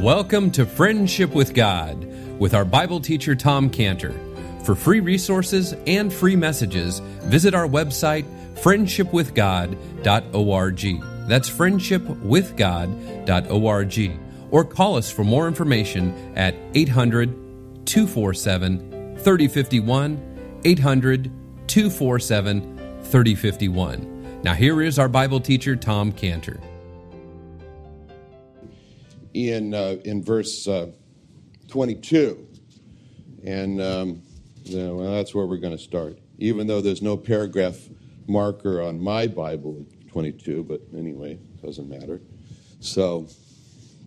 Welcome to Friendship with God with our Bible teacher Tom Cantor. For free resources and free messages, visit our website friendshipwithgod.org. That's friendshipwithgod.org. Or call us for more information at 800 247 3051. 800 247 3051. Now, here is our Bible teacher, Tom Cantor. In, uh, in verse uh, 22, and um, well, that's where we're going to start. Even though there's no paragraph marker on my Bible, 22, but anyway, doesn't matter. So,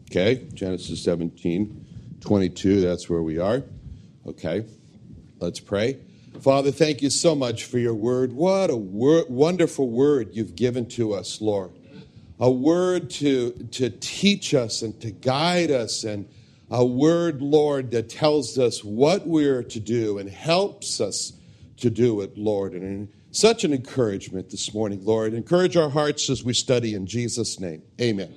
okay, Genesis 17, 22, that's where we are. Okay, let's pray. Father, thank you so much for your word. What a wonderful word you've given to us, Lord. A word to, to teach us and to guide us, and a word, Lord, that tells us what we're to do and helps us to do it, Lord. And such an encouragement this morning, Lord. Encourage our hearts as we study in Jesus' name. Amen.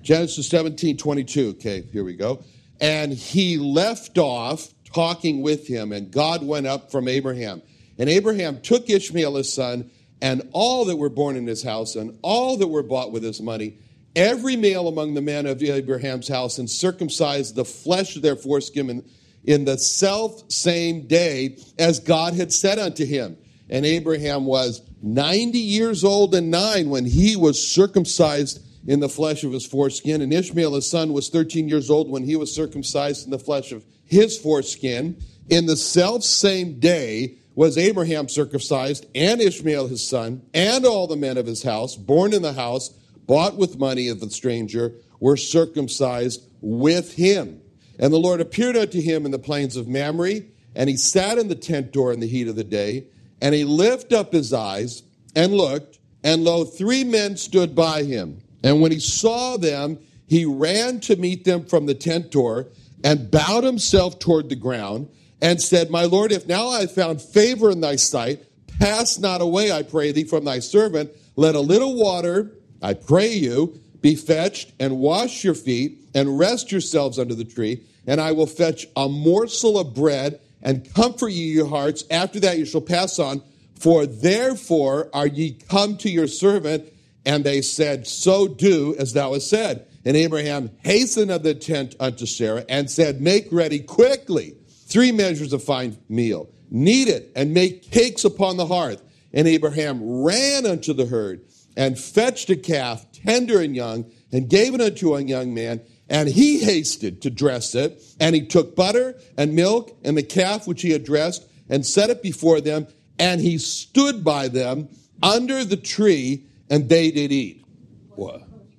Genesis 17 22. Okay, here we go. And he left off talking with him, and God went up from Abraham. And Abraham took Ishmael his son, and all that were born in his house, and all that were bought with his money, every male among the men of Abraham's house, and circumcised the flesh of their foreskin in, in the self same day as God had said unto him. And Abraham was 90 years old and nine when he was circumcised in the flesh of his foreskin. And Ishmael, his son, was 13 years old when he was circumcised in the flesh of his foreskin. In the self same day was Abraham circumcised, and Ishmael his son, and all the men of his house, born in the house, bought with money of the stranger, were circumcised with him. And the Lord appeared unto him in the plains of Mamre, and he sat in the tent door in the heat of the day. And he lifted up his eyes and looked, and lo, three men stood by him. And when he saw them, he ran to meet them from the tent door and bowed himself toward the ground and said, My Lord, if now I have found favor in thy sight, pass not away, I pray thee, from thy servant. Let a little water, I pray you, be fetched, and wash your feet, and rest yourselves under the tree, and I will fetch a morsel of bread, and comfort ye your hearts. After that you shall pass on. For therefore are ye come to your servant. And they said, So do as thou hast said. And Abraham hastened of the tent unto Sarah and said, Make ready quickly three measures of fine meal, knead it, and make cakes upon the hearth. And Abraham ran unto the herd and fetched a calf, tender and young, and gave it unto a young man. And he hasted to dress it. And he took butter and milk and the calf which he had dressed and set it before them. And he stood by them under the tree, and they did eat.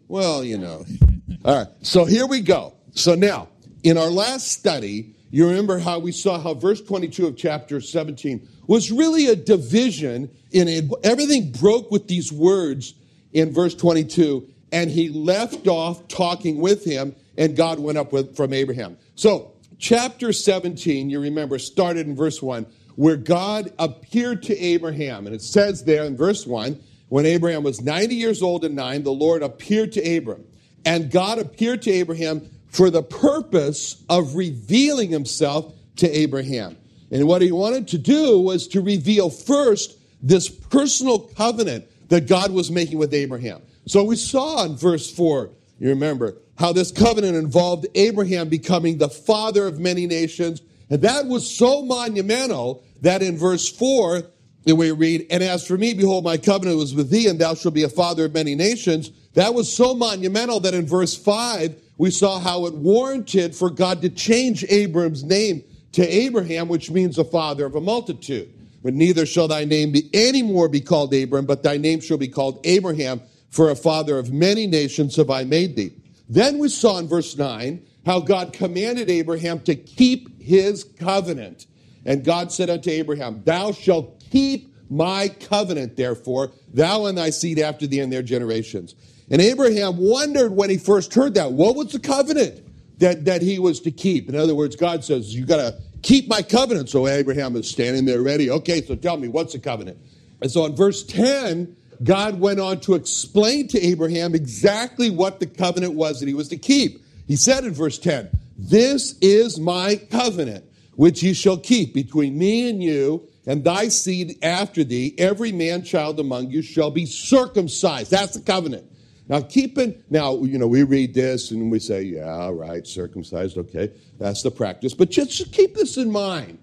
Well, you know. All right. So here we go. So now, in our last study, you remember how we saw how verse 22 of chapter 17 was really a division in it. Everything broke with these words in verse 22, and he left off talking with him, and God went up with, from Abraham. So, chapter 17, you remember, started in verse 1, where God appeared to Abraham. And it says there in verse 1, when Abraham was 90 years old and nine, the Lord appeared to Abram. And God appeared to Abraham for the purpose of revealing himself to Abraham. And what he wanted to do was to reveal first this personal covenant that God was making with Abraham. So we saw in verse 4, you remember, how this covenant involved Abraham becoming the father of many nations. And that was so monumental that in verse 4, we read, And as for me, behold, my covenant was with thee, and thou shalt be a father of many nations. That was so monumental that in verse 5, we saw how it warranted for God to change Abram's name to Abraham, which means the father of a multitude. But neither shall thy name be any more be called Abram, but thy name shall be called Abraham, for a father of many nations have I made thee. Then we saw in verse 9 how God commanded Abraham to keep his covenant. And God said unto Abraham, Thou shalt keep my covenant, therefore, thou and thy seed after thee and their generations. And Abraham wondered when he first heard that, what was the covenant that, that he was to keep? In other words, God says, You got to keep my covenant. So Abraham is standing there ready. Okay, so tell me, what's the covenant? And so in verse 10, God went on to explain to Abraham exactly what the covenant was that he was to keep. He said in verse 10, This is my covenant, which ye shall keep between me and you and thy seed after thee. Every man child among you shall be circumcised. That's the covenant. Now, keeping, now, you know, we read this and we say, yeah, right, circumcised, okay, that's the practice. But just keep this in mind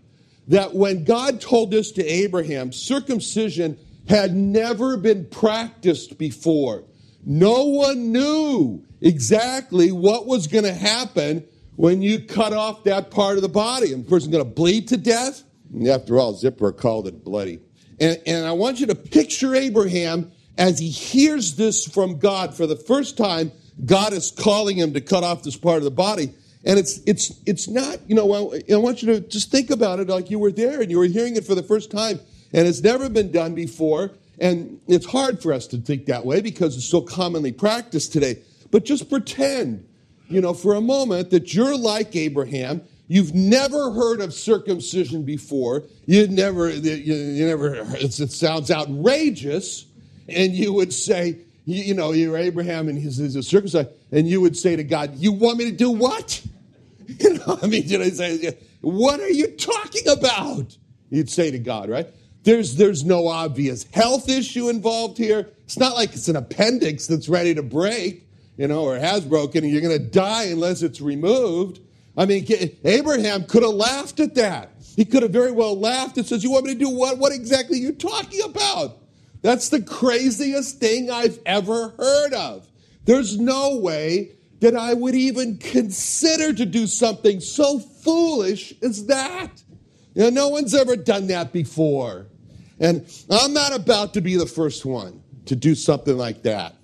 that when God told this to Abraham, circumcision had never been practiced before. No one knew exactly what was going to happen when you cut off that part of the body. And the person's going to bleed to death. After all, Zipporah called it bloody. And, and I want you to picture Abraham as he hears this from God for the first time, God is calling him to cut off this part of the body. And it's it's it's not, you know, I want you to just think about it like you were there and you were hearing it for the first time. And it's never been done before. And it's hard for us to think that way because it's so commonly practiced today. But just pretend, you know, for a moment that you're like Abraham. You've never heard of circumcision before. You never, you never, it sounds outrageous and you would say, you, you know, you're Abraham and he's, he's a circumcised, and you would say to God, You want me to do what? You know, I mean, say, what are you talking about? You'd say to God, right? There's, there's no obvious health issue involved here. It's not like it's an appendix that's ready to break, you know, or has broken, and you're going to die unless it's removed. I mean, Abraham could have laughed at that. He could have very well laughed and says, You want me to do what? What exactly are you talking about? That's the craziest thing I've ever heard of. There's no way that I would even consider to do something so foolish as that. You know, no one's ever done that before. And I'm not about to be the first one to do something like that.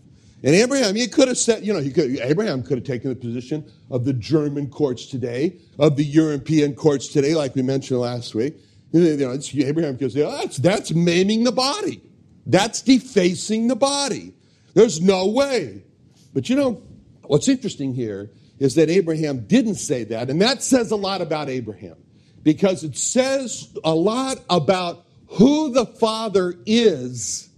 And Abraham, he could have said, you know, could, Abraham could have taken the position of the German courts today, of the European courts today, like we mentioned last week. You know, Abraham could say, oh, that's, that's maiming the body. That's defacing the body. There's no way. But you know, what's interesting here is that Abraham didn't say that, and that says a lot about Abraham because it says a lot about who the father is,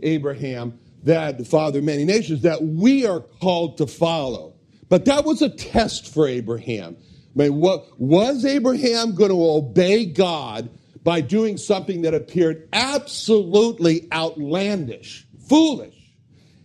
Abraham, that the father of many nations, that we are called to follow. But that was a test for Abraham. I mean, what, was Abraham going to obey God by doing something that appeared absolutely outlandish, foolish.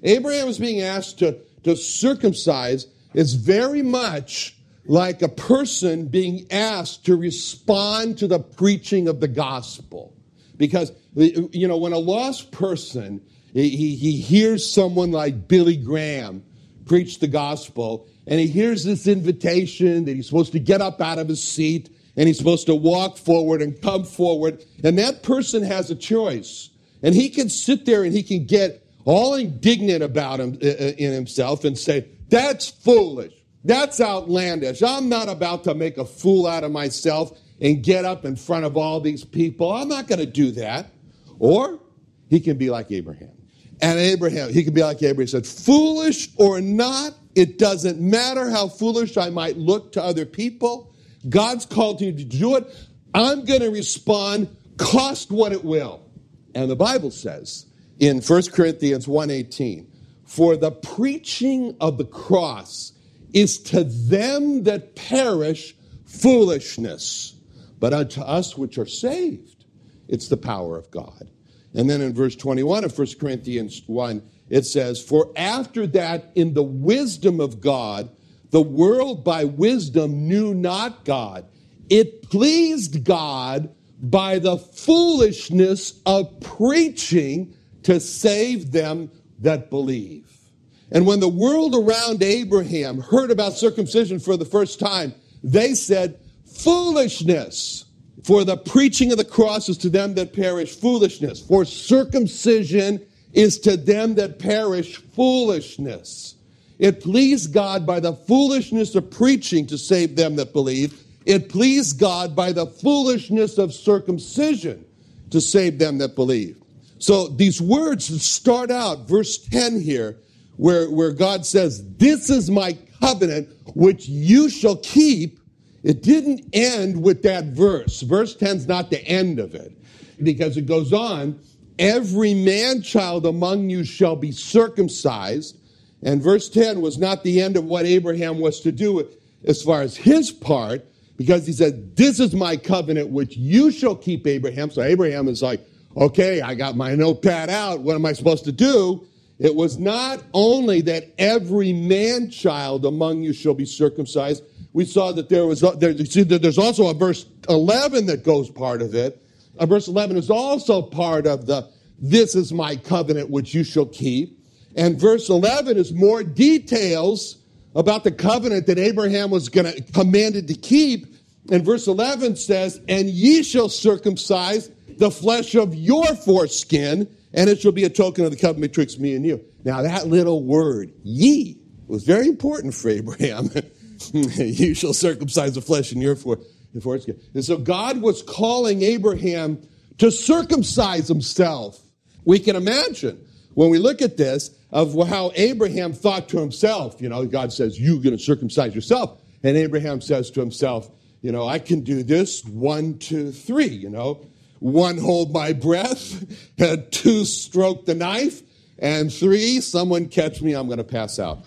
Abraham is being asked to, to circumcise is very much like a person being asked to respond to the preaching of the gospel. Because, you know, when a lost person, he, he hears someone like Billy Graham preach the gospel, and he hears this invitation that he's supposed to get up out of his seat and he's supposed to walk forward and come forward. And that person has a choice. And he can sit there and he can get all indignant about him uh, uh, in himself and say, That's foolish. That's outlandish. I'm not about to make a fool out of myself and get up in front of all these people. I'm not going to do that. Or he can be like Abraham. And Abraham, he can be like Abraham. He said, Foolish or not, it doesn't matter how foolish I might look to other people. God's called you to do it. I'm going to respond, cost what it will. And the Bible says in 1 Corinthians 1:18, for the preaching of the cross is to them that perish foolishness, but unto us which are saved, it's the power of God. And then in verse 21 of 1 Corinthians 1, it says, For after that, in the wisdom of God, the world by wisdom knew not God. It pleased God by the foolishness of preaching to save them that believe. And when the world around Abraham heard about circumcision for the first time, they said, Foolishness! For the preaching of the cross is to them that perish foolishness. For circumcision is to them that perish foolishness. It pleased God by the foolishness of preaching to save them that believe. It pleased God by the foolishness of circumcision to save them that believe. So these words start out, verse 10 here, where, where God says, This is my covenant which you shall keep. It didn't end with that verse. Verse 10 is not the end of it because it goes on. Every man child among you shall be circumcised And verse 10 was not the end of what Abraham was to do as far as his part, because he said, This is my covenant which you shall keep, Abraham. So Abraham is like, Okay, I got my notepad out. What am I supposed to do? It was not only that every man child among you shall be circumcised. We saw that there was, there, see, there's also a verse 11 that goes part of it. A verse 11 is also part of the, this is my covenant which you shall keep. And verse 11 is more details about the covenant that Abraham was going to commanded to keep. And verse 11 says, and ye shall circumcise the flesh of your foreskin, and it shall be a token of the covenant betwixt me and you. Now, that little word, ye, was very important for Abraham. you shall circumcise the flesh in your foreskin. And so God was calling Abraham to circumcise himself. We can imagine when we look at this of how Abraham thought to himself, you know, God says, You're going to circumcise yourself. And Abraham says to himself, You know, I can do this one, two, three, you know. One, hold my breath. and Two, stroke the knife. And three, someone catch me, I'm going to pass out.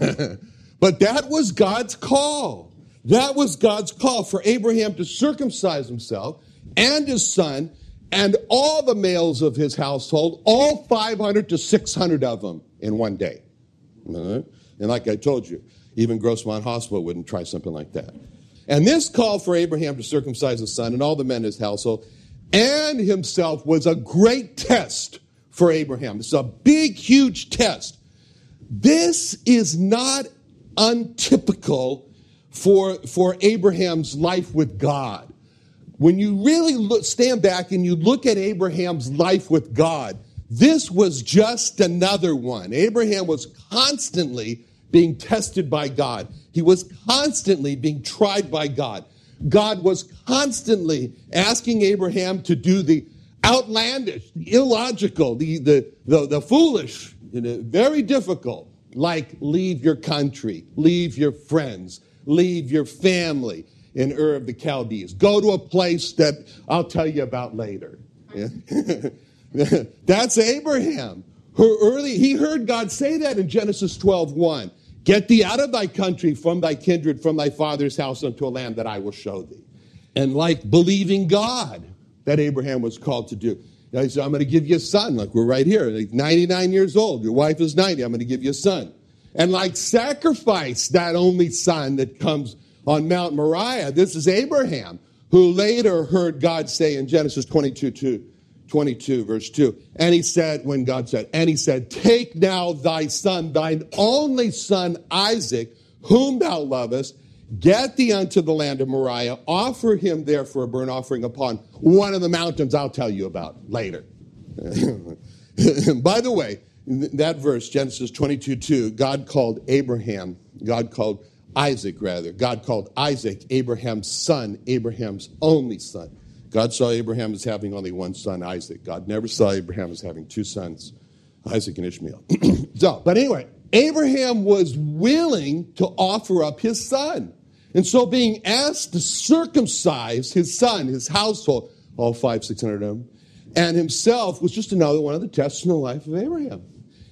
but that was God's call. That was God's call for Abraham to circumcise himself and his son and all the males of his household, all 500 to 600 of them in one day. And like I told you, even Grossmont Hospital wouldn't try something like that. And this call for Abraham to circumcise his son and all the men in his household and himself was a great test for Abraham. It's a big, huge test. This is not untypical for, for Abraham's life with God. When you really look, stand back and you look at Abraham's life with God, this was just another one. Abraham was constantly being tested by God. He was constantly being tried by God. God was constantly asking Abraham to do the outlandish, the illogical, the, the, the, the foolish, you know, very difficult, like leave your country, leave your friends, leave your family in Ur of the Chaldees. Go to a place that I'll tell you about later. Yeah? That's Abraham. Her early, he heard God say that in Genesis 12, 1. Get thee out of thy country, from thy kindred, from thy father's house unto a land that I will show thee. And like believing God that Abraham was called to do. he said, I'm going to give you a son. Like we're right here, like 99 years old. Your wife is 90. I'm going to give you a son. And like sacrifice that only son that comes on Mount Moriah. This is Abraham, who later heard God say in Genesis 22, 2, 22, verse 2. And he said, when God said, and he said, Take now thy son, thine only son Isaac, whom thou lovest, get thee unto the land of Moriah, offer him there for a burnt offering upon one of the mountains I'll tell you about later. By the way, that verse, Genesis 22 2, God called Abraham, God called Isaac, rather. God called Isaac Abraham's son, Abraham's only son. God saw Abraham as having only one son, Isaac. God never saw Abraham as having two sons, Isaac and Ishmael. so, but anyway, Abraham was willing to offer up his son. And so being asked to circumcise his son, his household, all five, six hundred of them, and himself was just another one of the tests in the life of Abraham.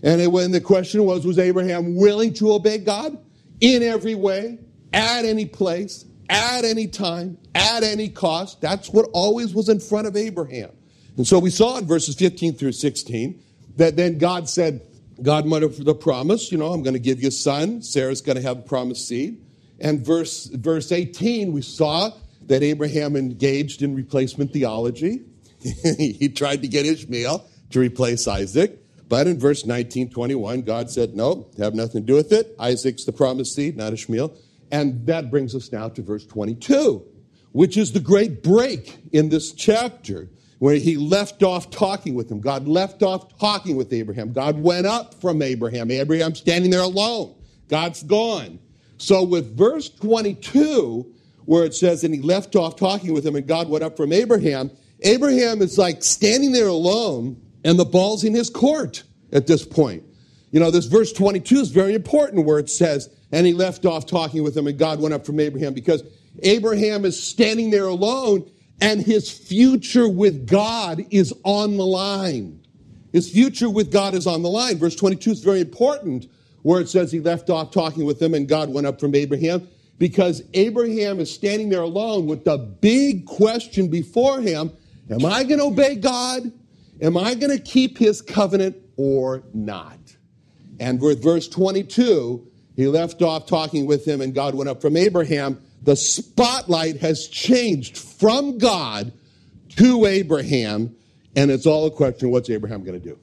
And it, when the question was, was Abraham willing to obey God in every way, at any place, at any time, at any cost. That's what always was in front of Abraham. And so we saw in verses 15 through 16 that then God said, God made the promise, you know, I'm going to give you a son. Sarah's going to have a promised seed. And verse, verse 18, we saw that Abraham engaged in replacement theology. he tried to get Ishmael to replace Isaac. But in verse 19, 21, God said, No, have nothing to do with it. Isaac's the promised seed, not Ishmael. And that brings us now to verse 22, which is the great break in this chapter where he left off talking with him. God left off talking with Abraham. God went up from Abraham. Abraham standing there alone. God's gone. So with verse 22, where it says, and he left off talking with him and God went up from Abraham, Abraham is like standing there alone and the ball's in his court at this point. You know, this verse 22 is very important where it says, and he left off talking with him, and God went up from Abraham because Abraham is standing there alone, and his future with God is on the line. His future with God is on the line. Verse 22 is very important where it says he left off talking with them and God went up from Abraham because Abraham is standing there alone with the big question before him Am I going to obey God? Am I going to keep his covenant or not? And with verse 22, he left off talking with him and God went up from Abraham. The spotlight has changed from God to Abraham, and it's all a question what's Abraham going to do?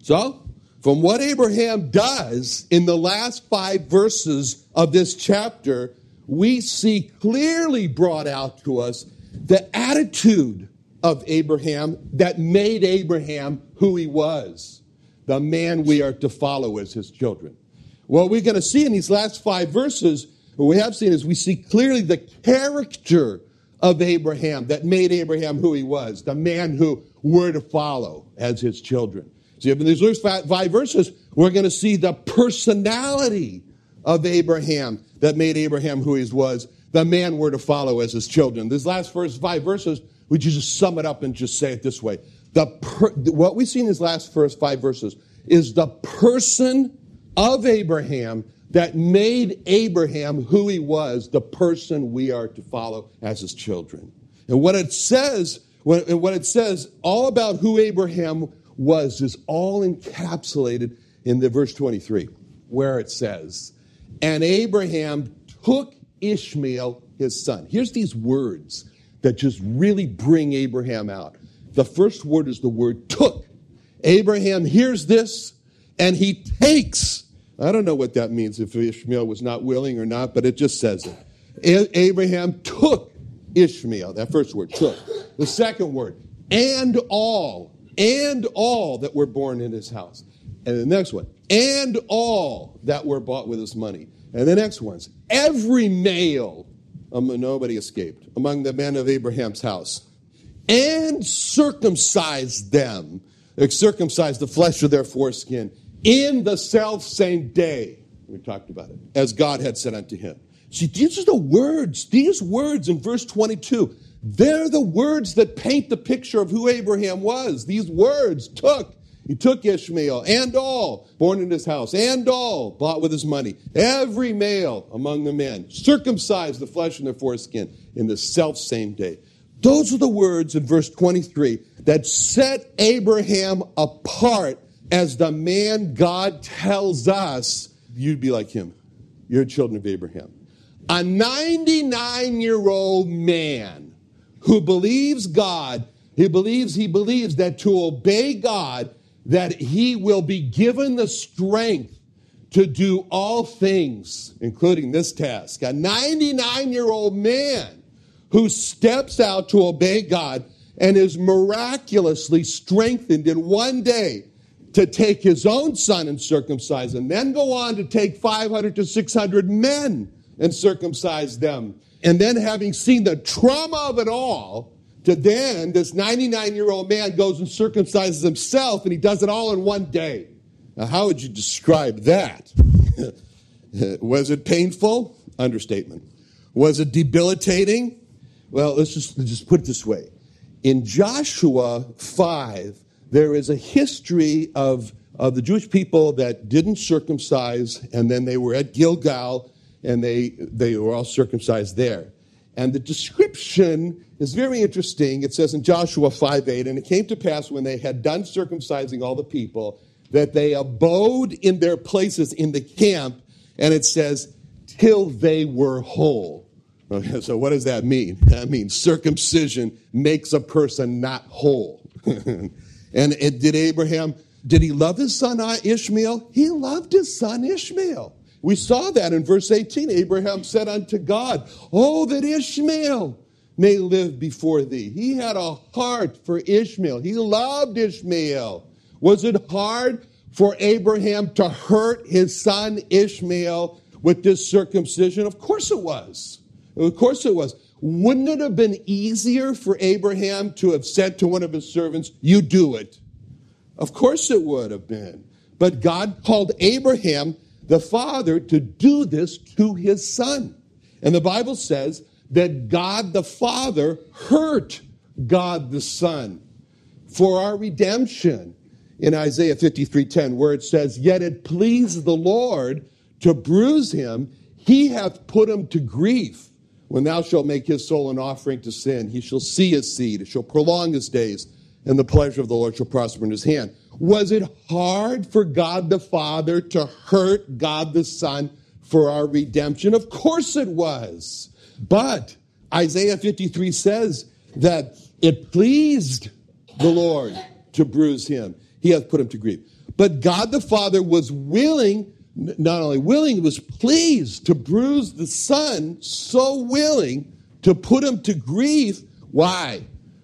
So, from what Abraham does in the last five verses of this chapter, we see clearly brought out to us the attitude of Abraham that made Abraham who he was, the man we are to follow as his children. What we're going to see in these last five verses, what we have seen is we see clearly the character of Abraham that made Abraham who he was, the man who we're to follow as his children. See, in these first five verses, we're going to see the personality of Abraham that made Abraham who he was, the man we're to follow as his children. These last first five verses, would you just sum it up and just say it this way? The per, what we see in these last first five verses is the person of Abraham that made Abraham who he was, the person we are to follow as his children. And what it says, what it says all about who Abraham was is all encapsulated in the verse 23, where it says, And Abraham took Ishmael, his son. Here's these words that just really bring Abraham out. The first word is the word took. Abraham hears this and he takes. I don't know what that means if Ishmael was not willing or not, but it just says it. Abraham took Ishmael, that first word, took. The second word, and all, and all that were born in his house. And the next one, and all that were bought with his money. And the next one's, every male um, nobody escaped, among the men of Abraham's house, and circumcised them, circumcised the flesh of their foreskin, in the self same day. We talked about it, as God had said unto him. See, these are the words, these words in verse 22. They're the words that paint the picture of who Abraham was. These words took he took Ishmael and all born in his house and all bought with his money, every male among the men, circumcised the flesh in their foreskin in the self same day. Those are the words in verse 23 that set Abraham apart as the man God tells us you'd be like him. You're children of Abraham. A 99 year old man who believes God, he believes, he believes that to obey God that he will be given the strength to do all things, including this task. A 99 year old man who steps out to obey God and is miraculously strengthened in one day to take his own son and circumcise and then go on to take 500 to 600 men and circumcise them. And then having seen the trauma of it all, to then, this 99 year old man goes and circumcises himself, and he does it all in one day. Now, how would you describe that? Was it painful? Understatement. Was it debilitating? Well, let's just, let's just put it this way. In Joshua 5, there is a history of, of the Jewish people that didn't circumcise, and then they were at Gilgal, and they, they were all circumcised there. And the description is very interesting. It says in Joshua 5 8, and it came to pass when they had done circumcising all the people that they abode in their places in the camp, and it says, till they were whole. Okay, so what does that mean? That means circumcision makes a person not whole. and it, did Abraham, did he love his son Ishmael? He loved his son Ishmael. We saw that in verse 18. Abraham said unto God, Oh, that Ishmael may live before thee. He had a heart for Ishmael. He loved Ishmael. Was it hard for Abraham to hurt his son Ishmael with this circumcision? Of course it was. Of course it was. Wouldn't it have been easier for Abraham to have said to one of his servants, You do it? Of course it would have been. But God called Abraham the Father to do this to his Son. And the Bible says that God the Father hurt God the Son for our redemption. in Isaiah 53:10 where it says, "Yet it pleased the Lord to bruise him, he hath put him to grief. When thou shalt make his soul an offering to sin, he shall see his seed, it shall prolong his days, and the pleasure of the Lord shall prosper in his hand." Was it hard for God the Father to hurt God the Son for our redemption? Of course it was. But Isaiah 53 says that it pleased the Lord to bruise him. He hath put him to grief. But God the Father was willing, not only willing, was pleased to bruise the Son, so willing to put him to grief. Why?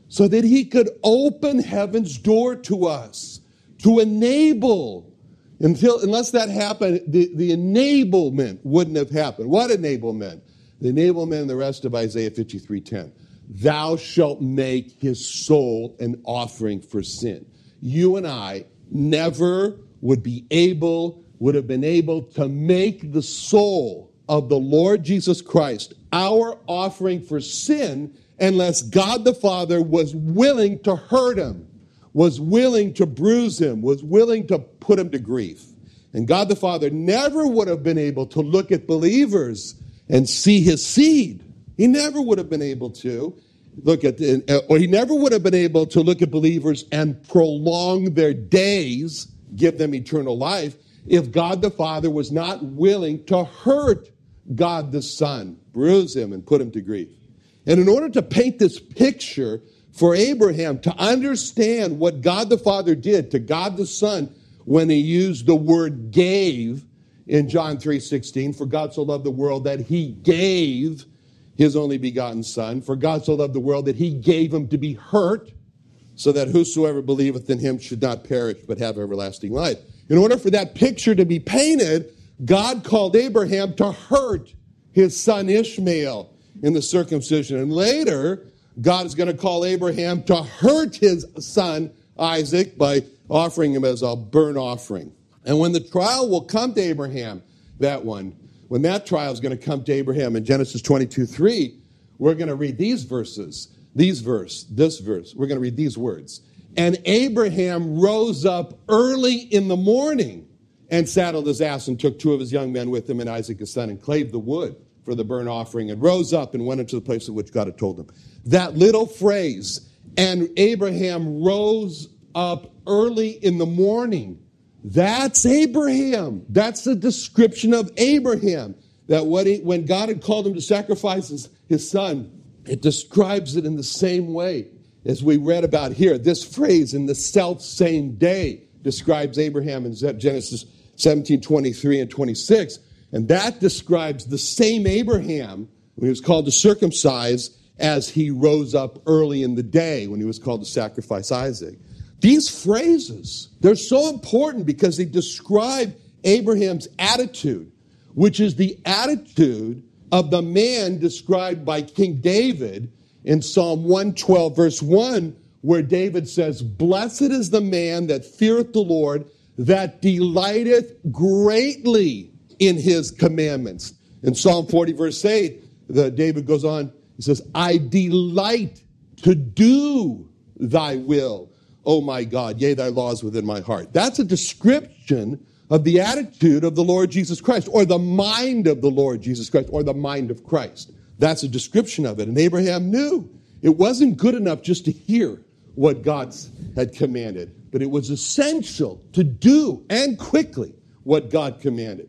So that he could open heaven's door to us, to enable. Until, unless that happened, the, the enablement wouldn't have happened. What enablement? The enablement and the rest of Isaiah 53:10. Thou shalt make his soul an offering for sin. You and I never would be able, would have been able to make the soul of the Lord Jesus Christ our offering for sin unless God the Father was willing to hurt him, was willing to bruise him, was willing to put him to grief. And God the Father never would have been able to look at believers and see his seed. He never would have been able to look at, or he never would have been able to look at believers and prolong their days, give them eternal life, if God the Father was not willing to hurt God the Son, bruise him, and put him to grief. And in order to paint this picture for Abraham to understand what God the Father did to God the Son when he used the word gave in John 3:16, for God so loved the world that he gave his only begotten Son. For God so loved the world that he gave him to be hurt, so that whosoever believeth in him should not perish, but have everlasting life. In order for that picture to be painted, God called Abraham to hurt his son Ishmael in the circumcision. And later, God is going to call Abraham to hurt his son Isaac by offering him as a burnt offering. And when the trial will come to Abraham, that one, when that trial is going to come to Abraham in Genesis 22 3, we're going to read these verses, these verse, this verse. We're going to read these words. And Abraham rose up early in the morning and saddled his ass and took two of his young men with him and Isaac his son and clave the wood for the burnt offering and rose up and went into the place of which God had told him. That little phrase, and Abraham rose up early in the morning that's Abraham. That's the description of Abraham. That he, when God had called him to sacrifice his, his son, it describes it in the same way as we read about here. This phrase, in the self same day, describes Abraham in Genesis 17 23 and 26. And that describes the same Abraham when he was called to circumcise as he rose up early in the day when he was called to sacrifice Isaac. These phrases, they're so important because they describe Abraham's attitude, which is the attitude of the man described by King David in Psalm 112, verse 1, where David says, Blessed is the man that feareth the Lord, that delighteth greatly in his commandments. In Psalm 40, verse 8, the, David goes on, he says, I delight to do thy will. Oh my God, yea, thy law is within my heart. That's a description of the attitude of the Lord Jesus Christ, or the mind of the Lord Jesus Christ, or the mind of Christ. That's a description of it. And Abraham knew it wasn't good enough just to hear what God had commanded, but it was essential to do and quickly what God commanded.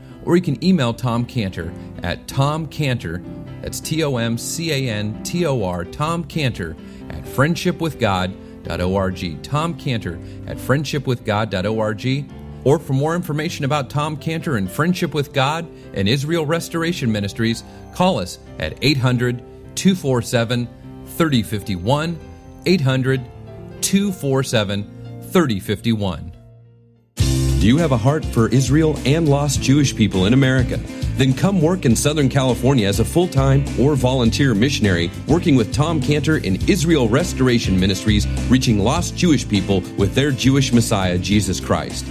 Or you can email Tom Cantor at tomcantor, that's T O M C A N T O R, Tom Cantor at friendshipwithgod.org. Tom Cantor at friendshipwithgod.org. Or for more information about Tom Cantor and Friendship with God and Israel Restoration Ministries, call us at 800 247 3051. 800 247 3051. Do you have a heart for Israel and lost Jewish people in America? Then come work in Southern California as a full time or volunteer missionary, working with Tom Cantor in Israel Restoration Ministries, reaching lost Jewish people with their Jewish Messiah, Jesus Christ.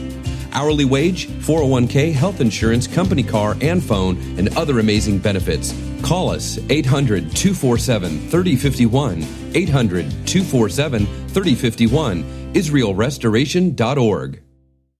Hourly wage, 401k, health insurance, company car and phone, and other amazing benefits. Call us 800 247 3051. 800 247 3051. IsraelRestoration.org.